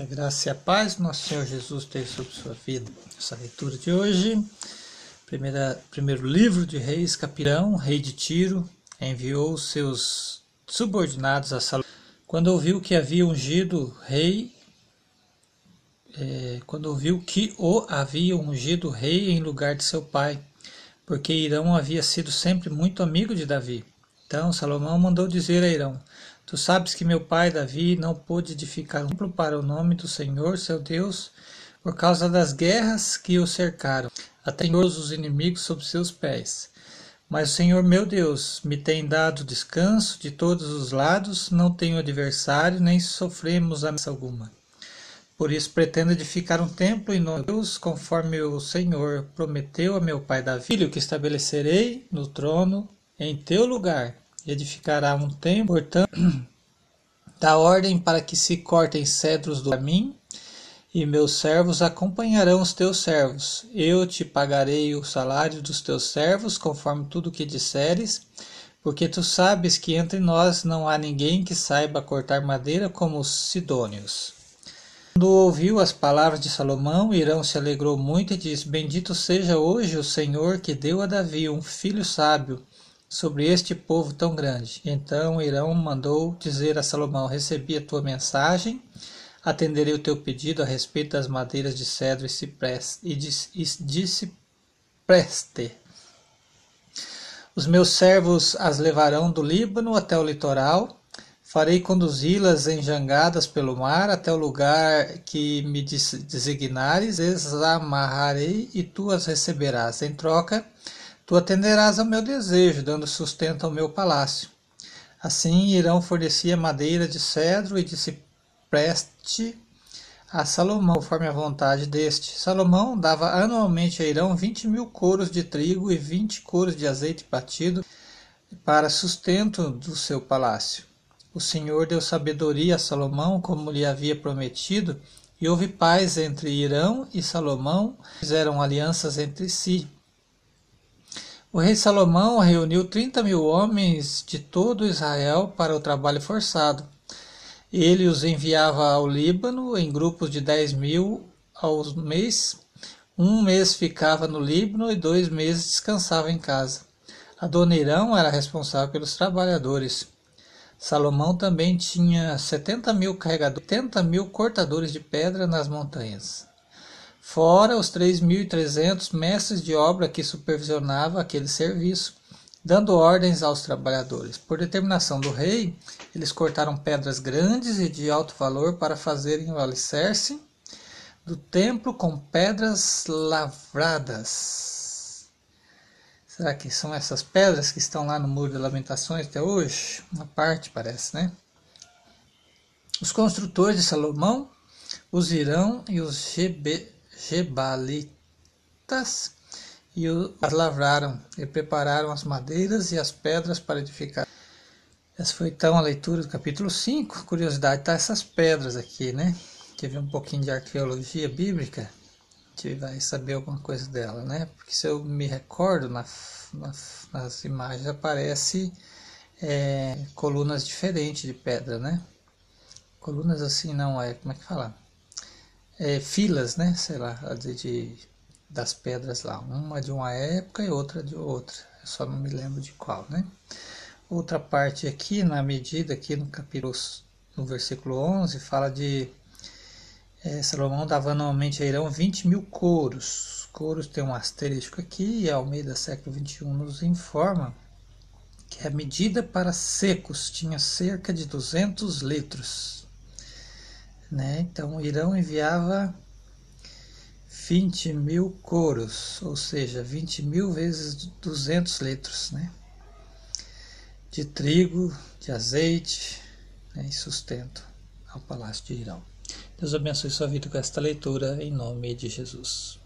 Que a graça e a paz do nosso Senhor Jesus tenha sobre sua vida. Essa leitura de hoje, primeira, primeiro livro de Reis, Capirão, rei de Tiro, enviou seus subordinados a Salomão. Quando ouviu que havia ungido rei, é, quando ouviu que o havia ungido rei em lugar de seu pai, porque Irão havia sido sempre muito amigo de Davi. Então Salomão mandou dizer a Irão: Tu sabes que meu pai Davi não pôde edificar um templo para o nome do Senhor, seu Deus, por causa das guerras que o cercaram, até os inimigos sob seus pés. Mas o Senhor meu Deus me tem dado descanso de todos os lados, não tenho adversário, nem sofremos ameaça alguma. Por isso pretendo edificar um templo em nome de Deus, conforme o Senhor prometeu a meu pai Davi, filho que estabelecerei no trono em teu lugar edificará um templo, portanto, dá ordem para que se cortem cedros do caminho, e meus servos acompanharão os teus servos. Eu te pagarei o salário dos teus servos, conforme tudo que disseres, porque tu sabes que entre nós não há ninguém que saiba cortar madeira como os sidônios. Quando ouviu as palavras de Salomão, Irão se alegrou muito e disse: Bendito seja hoje o Senhor que deu a Davi um filho sábio sobre este povo tão grande. Então Irão mandou dizer a Salomão: Recebi a tua mensagem, atenderei o teu pedido a respeito das madeiras de cedro e cipreste. E disse preste. Os meus servos as levarão do Líbano até o litoral. Farei conduzi-las em jangadas pelo mar até o lugar que me designares, examarrarei e tu as receberás. Em troca, Tu atenderás ao meu desejo, dando sustento ao meu palácio. Assim Irão fornecia madeira de cedro e de cipreste a Salomão, conforme a vontade deste. Salomão dava anualmente a Irão vinte mil coros de trigo e vinte coros de azeite batido para sustento do seu palácio. O Senhor deu sabedoria a Salomão, como lhe havia prometido, e houve paz entre Irão e Salomão, fizeram alianças entre si. O rei Salomão reuniu 30 mil homens de todo Israel para o trabalho forçado. Ele os enviava ao Líbano em grupos de 10 mil ao mês. Um mês ficava no Líbano e dois meses descansava em casa. Adoniram era responsável pelos trabalhadores. Salomão também tinha 70 mil carregadores, 70 mil cortadores de pedra nas montanhas fora os 3.300 mestres de obra que supervisionavam aquele serviço, dando ordens aos trabalhadores. Por determinação do rei, eles cortaram pedras grandes e de alto valor para fazerem o alicerce do templo com pedras lavradas. Será que são essas pedras que estão lá no Muro de Lamentações até hoje? Uma parte parece, né? Os construtores de Salomão, os Irão e os Gebe Gebalitas e as lavraram e prepararam as madeiras e as pedras para edificar. Essa foi então a leitura do capítulo 5. Curiosidade, tá essas pedras aqui, né? Ver um pouquinho de arqueologia bíblica? A gente vai saber alguma coisa dela, né? Porque se eu me recordo, na, na, nas imagens aparece é, colunas diferentes de pedra, né? Colunas assim não é, como é que fala? É, filas, né? Sei lá, de, de, das pedras lá. Uma de uma época e outra de outra. Eu só não me lembro de qual, né? Outra parte aqui, na medida, aqui no capítulo, no versículo 11, fala de é, Salomão dava anualmente a Irão 20 mil coros. Coros tem um asterisco aqui e Almeida século 21 nos informa que a medida para secos tinha cerca de 200 litros. Né? Então, Irão enviava 20 mil coros, ou seja, 20 mil vezes 200 litros né? de trigo, de azeite né? e sustento ao palácio de Irão. Deus abençoe sua vida com esta leitura, em nome de Jesus.